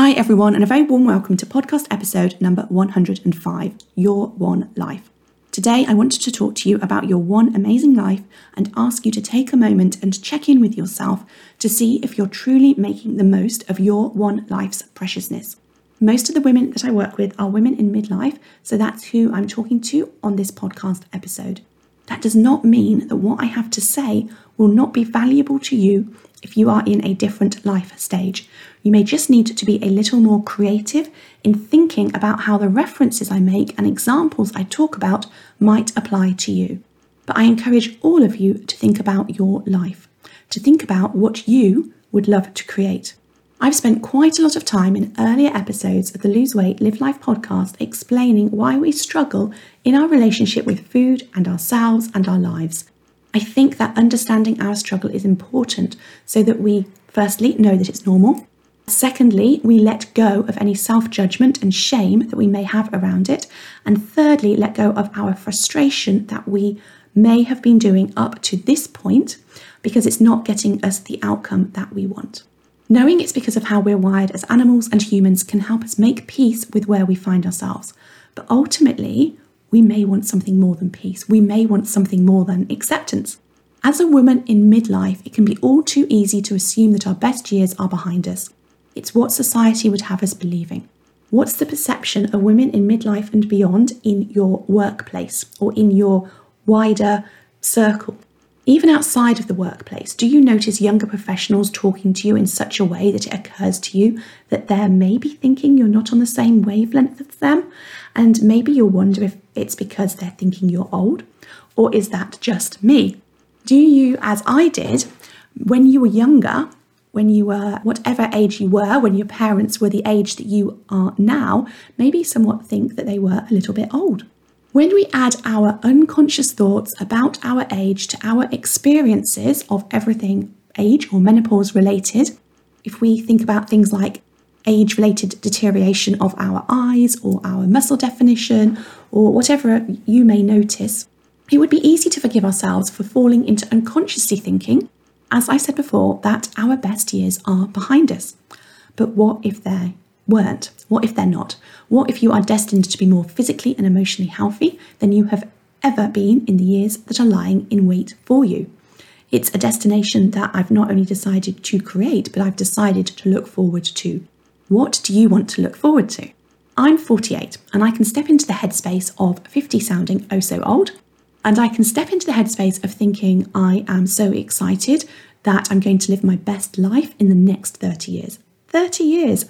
Hi, everyone, and a very warm welcome to podcast episode number 105 Your One Life. Today, I wanted to talk to you about your one amazing life and ask you to take a moment and check in with yourself to see if you're truly making the most of your one life's preciousness. Most of the women that I work with are women in midlife, so that's who I'm talking to on this podcast episode. That does not mean that what I have to say will not be valuable to you if you are in a different life stage. You may just need to be a little more creative in thinking about how the references I make and examples I talk about might apply to you. But I encourage all of you to think about your life, to think about what you would love to create. I've spent quite a lot of time in earlier episodes of the Lose Weight, Live Life podcast explaining why we struggle in our relationship with food and ourselves and our lives. I think that understanding our struggle is important so that we, firstly, know that it's normal. Secondly, we let go of any self judgment and shame that we may have around it. And thirdly, let go of our frustration that we may have been doing up to this point because it's not getting us the outcome that we want. Knowing it's because of how we're wired as animals and humans can help us make peace with where we find ourselves. But ultimately, we may want something more than peace. We may want something more than acceptance. As a woman in midlife, it can be all too easy to assume that our best years are behind us. It's what society would have us believing. What's the perception of women in midlife and beyond in your workplace or in your wider circle? Even outside of the workplace, do you notice younger professionals talking to you in such a way that it occurs to you that they're maybe thinking you're not on the same wavelength as them? And maybe you'll wonder if it's because they're thinking you're old, or is that just me? Do you, as I did, when you were younger, when you were whatever age you were, when your parents were the age that you are now, maybe somewhat think that they were a little bit old? When we add our unconscious thoughts about our age to our experiences of everything age or menopause related, if we think about things like age related deterioration of our eyes or our muscle definition or whatever you may notice, it would be easy to forgive ourselves for falling into unconsciously thinking, as I said before, that our best years are behind us. But what if they weren't? What if they're not? What if you are destined to be more physically and emotionally healthy than you have ever been in the years that are lying in wait for you? It's a destination that I've not only decided to create, but I've decided to look forward to. What do you want to look forward to? I'm 48 and I can step into the headspace of 50 sounding oh so old, and I can step into the headspace of thinking I am so excited that I'm going to live my best life in the next 30 years. 30 years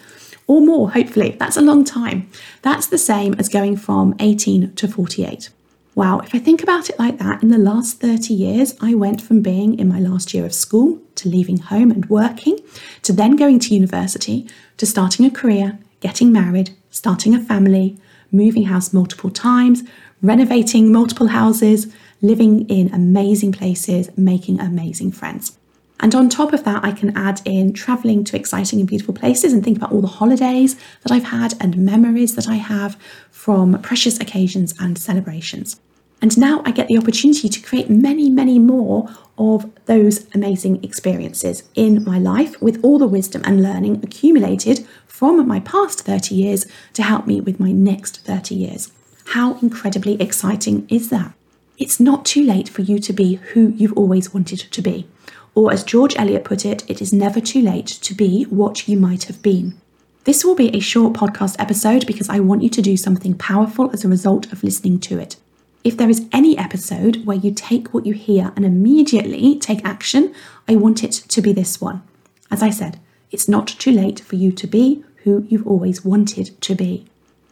or more, hopefully. That's a long time. That's the same as going from 18 to 48. Wow, if I think about it like that, in the last 30 years, I went from being in my last year of school to leaving home and working, to then going to university, to starting a career, getting married, starting a family, moving house multiple times, renovating multiple houses, living in amazing places, making amazing friends. And on top of that, I can add in traveling to exciting and beautiful places and think about all the holidays that I've had and memories that I have from precious occasions and celebrations. And now I get the opportunity to create many, many more of those amazing experiences in my life with all the wisdom and learning accumulated from my past 30 years to help me with my next 30 years. How incredibly exciting is that? It's not too late for you to be who you've always wanted to be. Or, as George Eliot put it, it is never too late to be what you might have been. This will be a short podcast episode because I want you to do something powerful as a result of listening to it. If there is any episode where you take what you hear and immediately take action, I want it to be this one. As I said, it's not too late for you to be who you've always wanted to be.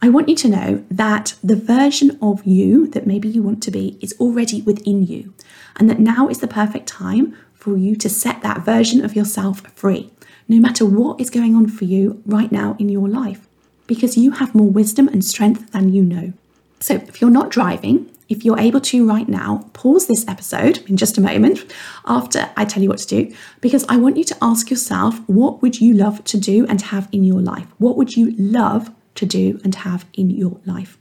I want you to know that the version of you that maybe you want to be is already within you, and that now is the perfect time for you to set that version of yourself free, no matter what is going on for you right now in your life, because you have more wisdom and strength than you know. So, if you're not driving, if you're able to right now, pause this episode in just a moment after I tell you what to do, because I want you to ask yourself what would you love to do and have in your life? What would you love to do and have in your life?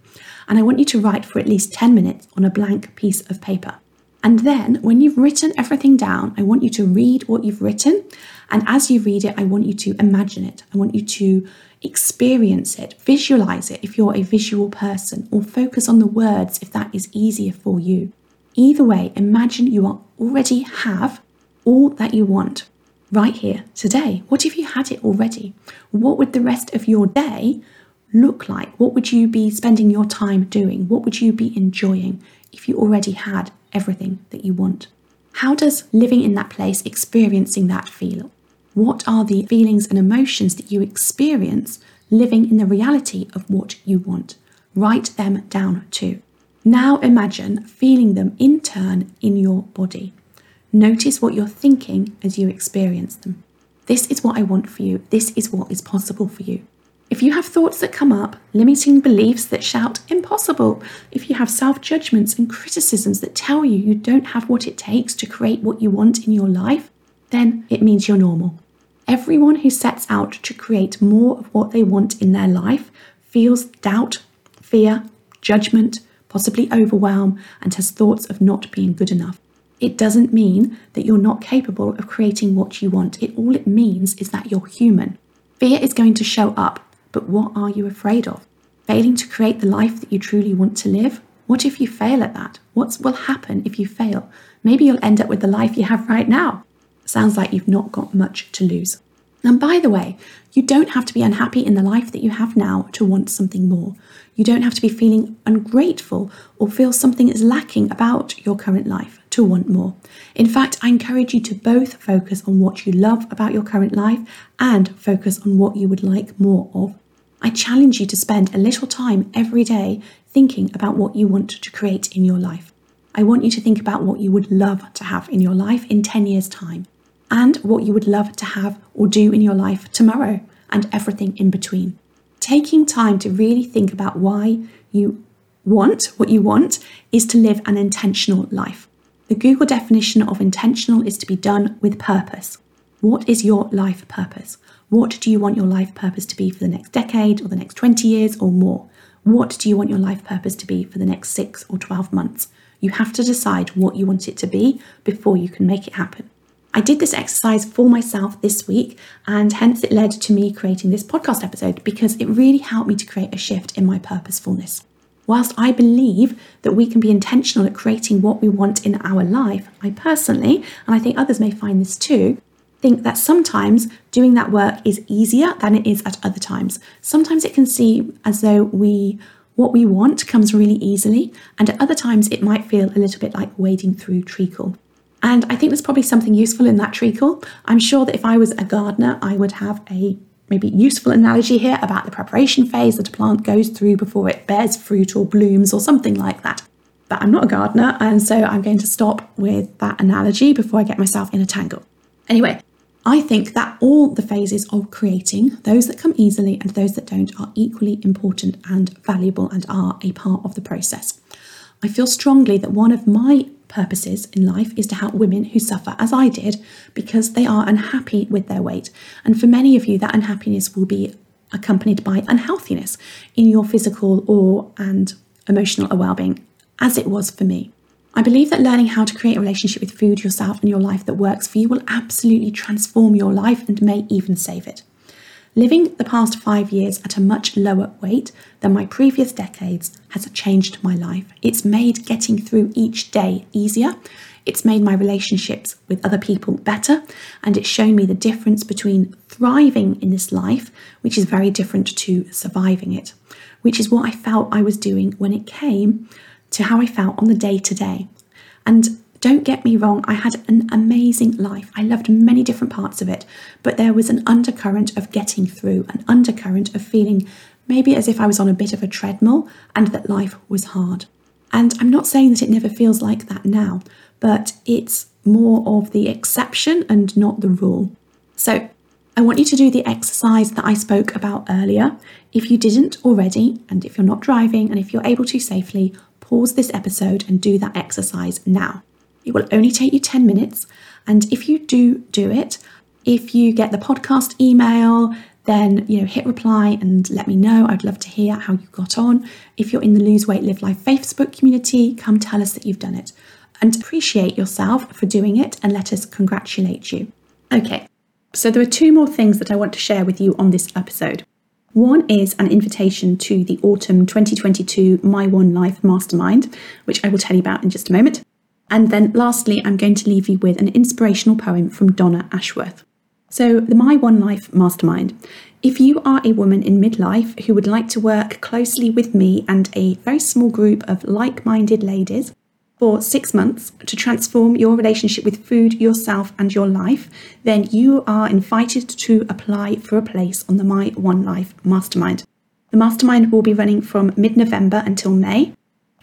And I want you to write for at least 10 minutes on a blank piece of paper. And then, when you've written everything down, I want you to read what you've written. And as you read it, I want you to imagine it. I want you to experience it, visualize it if you're a visual person, or focus on the words if that is easier for you. Either way, imagine you already have all that you want right here today. What if you had it already? What would the rest of your day look like? What would you be spending your time doing? What would you be enjoying if you already had everything that you want? How does living in that place, experiencing that feel? What are the feelings and emotions that you experience living in the reality of what you want? Write them down too. Now imagine feeling them in turn in your body. Notice what you're thinking as you experience them. This is what I want for you. This is what is possible for you. If you have thoughts that come up, limiting beliefs that shout impossible, if you have self judgments and criticisms that tell you you don't have what it takes to create what you want in your life, then it means you're normal. Everyone who sets out to create more of what they want in their life feels doubt, fear, judgment, possibly overwhelm, and has thoughts of not being good enough. It doesn't mean that you're not capable of creating what you want. It all it means is that you're human. Fear is going to show up, but what are you afraid of? Failing to create the life that you truly want to live? What if you fail at that? What will happen if you fail? Maybe you'll end up with the life you have right now. Sounds like you've not got much to lose. And by the way, you don't have to be unhappy in the life that you have now to want something more. You don't have to be feeling ungrateful or feel something is lacking about your current life to want more. In fact, I encourage you to both focus on what you love about your current life and focus on what you would like more of. I challenge you to spend a little time every day thinking about what you want to create in your life. I want you to think about what you would love to have in your life in 10 years' time and what you would love to have or do in your life tomorrow and everything in between. Taking time to really think about why you want what you want is to live an intentional life. The Google definition of intentional is to be done with purpose. What is your life purpose? What do you want your life purpose to be for the next decade or the next 20 years or more? What do you want your life purpose to be for the next six or 12 months? You have to decide what you want it to be before you can make it happen. I did this exercise for myself this week, and hence it led to me creating this podcast episode because it really helped me to create a shift in my purposefulness. Whilst I believe that we can be intentional at creating what we want in our life, I personally, and I think others may find this too, think that sometimes doing that work is easier than it is at other times. Sometimes it can seem as though we what we want comes really easily, and at other times it might feel a little bit like wading through treacle. And I think there's probably something useful in that treacle. I'm sure that if I was a gardener, I would have a maybe useful analogy here about the preparation phase that a plant goes through before it bears fruit or blooms or something like that. But I'm not a gardener, and so I'm going to stop with that analogy before I get myself in a tangle. Anyway, I think that all the phases of creating, those that come easily and those that don't, are equally important and valuable and are a part of the process. I feel strongly that one of my purposes in life is to help women who suffer as I did because they are unhappy with their weight. And for many of you, that unhappiness will be accompanied by unhealthiness in your physical or and emotional well-being, as it was for me. I believe that learning how to create a relationship with food, yourself, and your life that works for you will absolutely transform your life and may even save it. Living the past five years at a much lower weight than my previous decades has changed my life. It's made getting through each day easier. It's made my relationships with other people better, and it's shown me the difference between thriving in this life, which is very different to surviving it, which is what I felt I was doing when it came to how I felt on the day to day. And don't get me wrong, I had an amazing life. I loved many different parts of it, but there was an undercurrent of getting through, an undercurrent of feeling maybe as if I was on a bit of a treadmill and that life was hard. And I'm not saying that it never feels like that now, but it's more of the exception and not the rule. So, I want you to do the exercise that I spoke about earlier. If you didn't already, and if you're not driving, and if you're able to safely, pause this episode and do that exercise now. It will only take you 10 minutes. And if you do do it, if you get the podcast email, then you know hit reply and let me know. I'd love to hear how you got on. If you're in the Lose Weight Live Life Facebook community, come tell us that you've done it. And appreciate yourself for doing it and let us congratulate you. Okay, so there are two more things that I want to share with you on this episode. One is an invitation to the autumn 2022 My One Life Mastermind, which I will tell you about in just a moment. And then lastly, I'm going to leave you with an inspirational poem from Donna Ashworth. So, the My One Life Mastermind. If you are a woman in midlife who would like to work closely with me and a very small group of like minded ladies for six months to transform your relationship with food, yourself, and your life, then you are invited to apply for a place on the My One Life Mastermind. The mastermind will be running from mid November until May.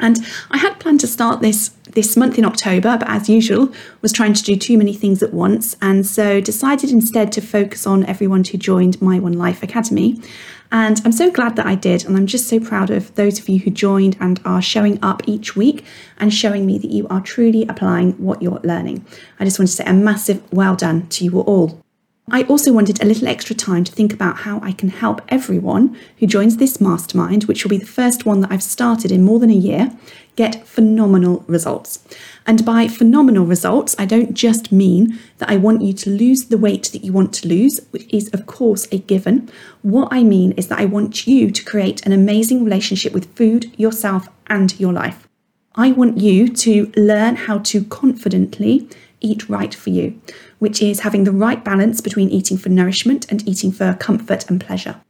And I had planned to start this this month in October, but as usual, was trying to do too many things at once, and so decided instead to focus on everyone who joined My One Life Academy. And I'm so glad that I did, and I'm just so proud of those of you who joined and are showing up each week and showing me that you are truly applying what you're learning. I just want to say a massive well done to you all. I also wanted a little extra time to think about how I can help everyone who joins this mastermind, which will be the first one that I've started in more than a year, get phenomenal results. And by phenomenal results, I don't just mean that I want you to lose the weight that you want to lose, which is, of course, a given. What I mean is that I want you to create an amazing relationship with food, yourself, and your life. I want you to learn how to confidently eat right for you, which is having the right balance between eating for nourishment and eating for comfort and pleasure.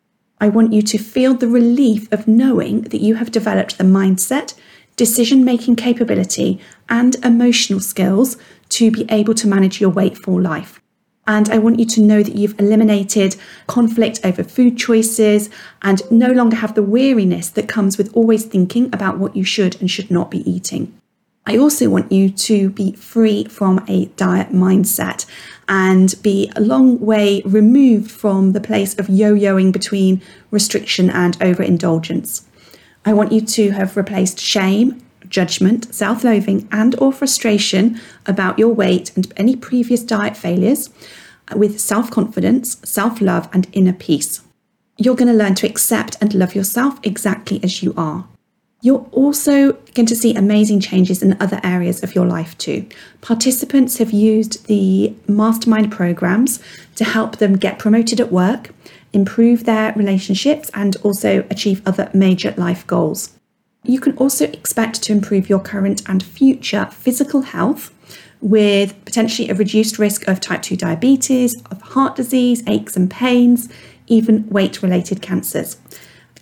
I want you to feel the relief of knowing that you have developed the mindset, decision making capability, and emotional skills to be able to manage your weight for life. And I want you to know that you've eliminated conflict over food choices and no longer have the weariness that comes with always thinking about what you should and should not be eating. I also want you to be free from a diet mindset and be a long way removed from the place of yo yoing between restriction and overindulgence. I want you to have replaced shame, judgment, self-loathing and or frustration about your weight and any previous diet failures with self-confidence, self-love and inner peace. You're going to learn to accept and love yourself exactly as you are. You're also going to see amazing changes in other areas of your life too. Participants have used the mastermind programs to help them get promoted at work, improve their relationships, and also achieve other major life goals. You can also expect to improve your current and future physical health with potentially a reduced risk of type 2 diabetes, of heart disease, aches and pains, even weight related cancers.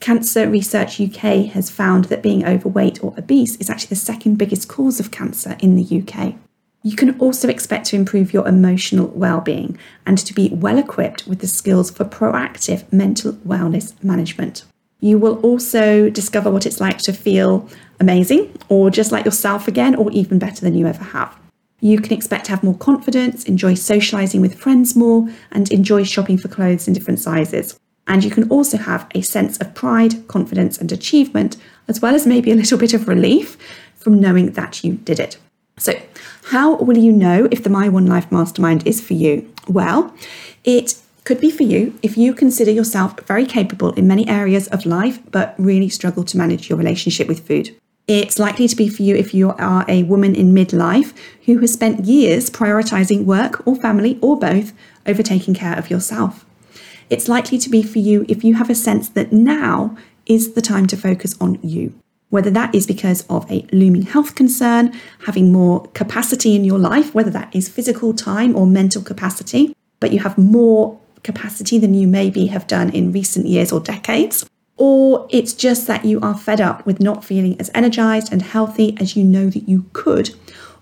Cancer Research UK has found that being overweight or obese is actually the second biggest cause of cancer in the UK. You can also expect to improve your emotional well-being and to be well equipped with the skills for proactive mental wellness management. You will also discover what it's like to feel amazing or just like yourself again or even better than you ever have. You can expect to have more confidence, enjoy socializing with friends more, and enjoy shopping for clothes in different sizes. And you can also have a sense of pride, confidence, and achievement, as well as maybe a little bit of relief from knowing that you did it. So, how will you know if the My One Life Mastermind is for you? Well, it could be for you if you consider yourself very capable in many areas of life, but really struggle to manage your relationship with food. It's likely to be for you if you are a woman in midlife who has spent years prioritizing work or family or both over taking care of yourself. It's likely to be for you if you have a sense that now is the time to focus on you. Whether that is because of a looming health concern, having more capacity in your life, whether that is physical time or mental capacity, but you have more capacity than you maybe have done in recent years or decades, or it's just that you are fed up with not feeling as energized and healthy as you know that you could,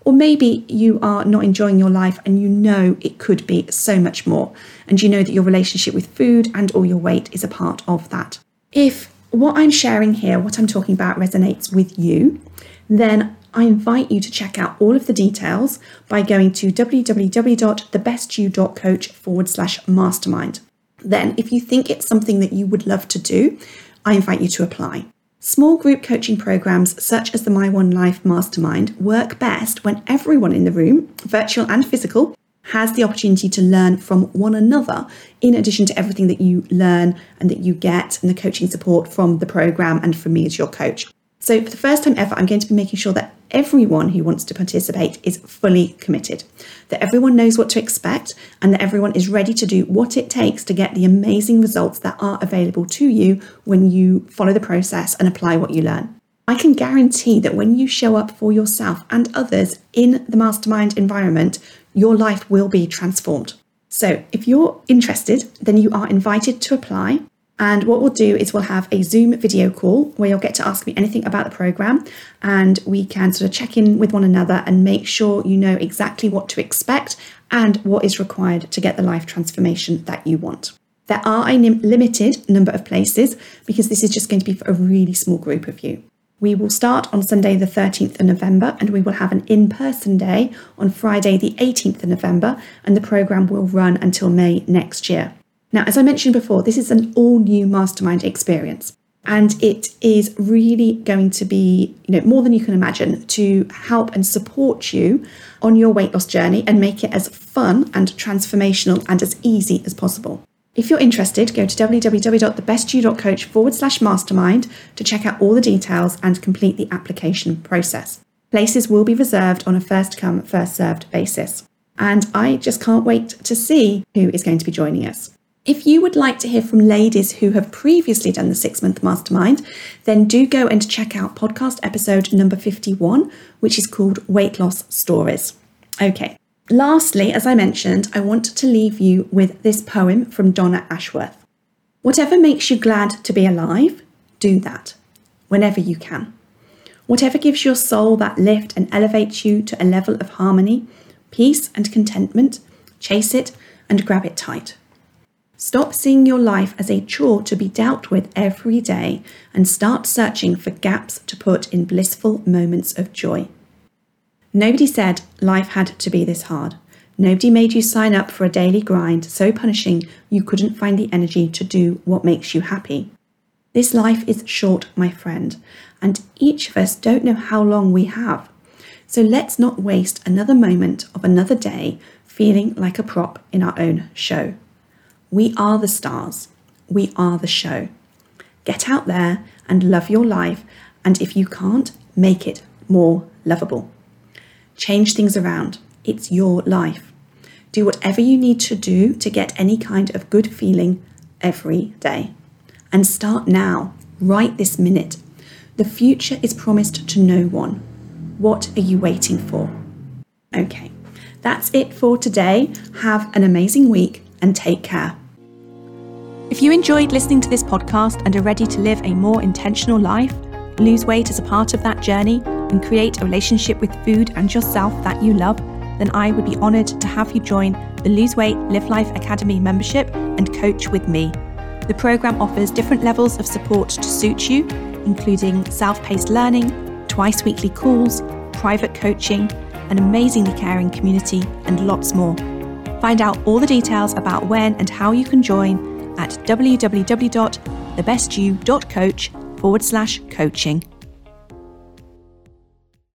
or maybe you are not enjoying your life and you know it could be so much more. And you know that your relationship with food and or your weight is a part of that. If what I'm sharing here, what I'm talking about resonates with you, then I invite you to check out all of the details by going to www.thebestyou.coach forward slash mastermind. Then, if you think it's something that you would love to do, I invite you to apply. Small group coaching programs such as the My One Life Mastermind work best when everyone in the room, virtual and physical, has the opportunity to learn from one another in addition to everything that you learn and that you get and the coaching support from the program and from me as your coach. So, for the first time ever, I'm going to be making sure that everyone who wants to participate is fully committed, that everyone knows what to expect, and that everyone is ready to do what it takes to get the amazing results that are available to you when you follow the process and apply what you learn. I can guarantee that when you show up for yourself and others in the mastermind environment, your life will be transformed. So, if you're interested, then you are invited to apply. And what we'll do is we'll have a Zoom video call where you'll get to ask me anything about the program and we can sort of check in with one another and make sure you know exactly what to expect and what is required to get the life transformation that you want. There are a limited number of places because this is just going to be for a really small group of you. We will start on Sunday, the 13th of November, and we will have an in person day on Friday, the 18th of November, and the programme will run until May next year. Now, as I mentioned before, this is an all new mastermind experience. And it is really going to be, you know, more than you can imagine to help and support you on your weight loss journey and make it as fun and transformational and as easy as possible. If you're interested, go to www.thebestyou.coach forward slash mastermind to check out all the details and complete the application process. Places will be reserved on a first come, first served basis. And I just can't wait to see who is going to be joining us. If you would like to hear from ladies who have previously done the six month mastermind, then do go and check out podcast episode number 51, which is called Weight Loss Stories. Okay, Lastly, as I mentioned, I want to leave you with this poem from Donna Ashworth. Whatever makes you glad to be alive, do that whenever you can. Whatever gives your soul that lift and elevates you to a level of harmony, peace, and contentment, chase it and grab it tight. Stop seeing your life as a chore to be dealt with every day and start searching for gaps to put in blissful moments of joy. Nobody said life had to be this hard. Nobody made you sign up for a daily grind so punishing you couldn't find the energy to do what makes you happy. This life is short, my friend, and each of us don't know how long we have. So let's not waste another moment of another day feeling like a prop in our own show. We are the stars. We are the show. Get out there and love your life, and if you can't, make it more lovable. Change things around. It's your life. Do whatever you need to do to get any kind of good feeling every day. And start now, right this minute. The future is promised to no one. What are you waiting for? Okay, that's it for today. Have an amazing week and take care. If you enjoyed listening to this podcast and are ready to live a more intentional life, lose weight as a part of that journey, and create a relationship with food and yourself that you love, then I would be honoured to have you join the Lose Weight Live Life Academy membership and coach with me. The programme offers different levels of support to suit you, including self paced learning, twice weekly calls, private coaching, an amazingly caring community, and lots more. Find out all the details about when and how you can join at www.thebestyou.coach forward slash coaching.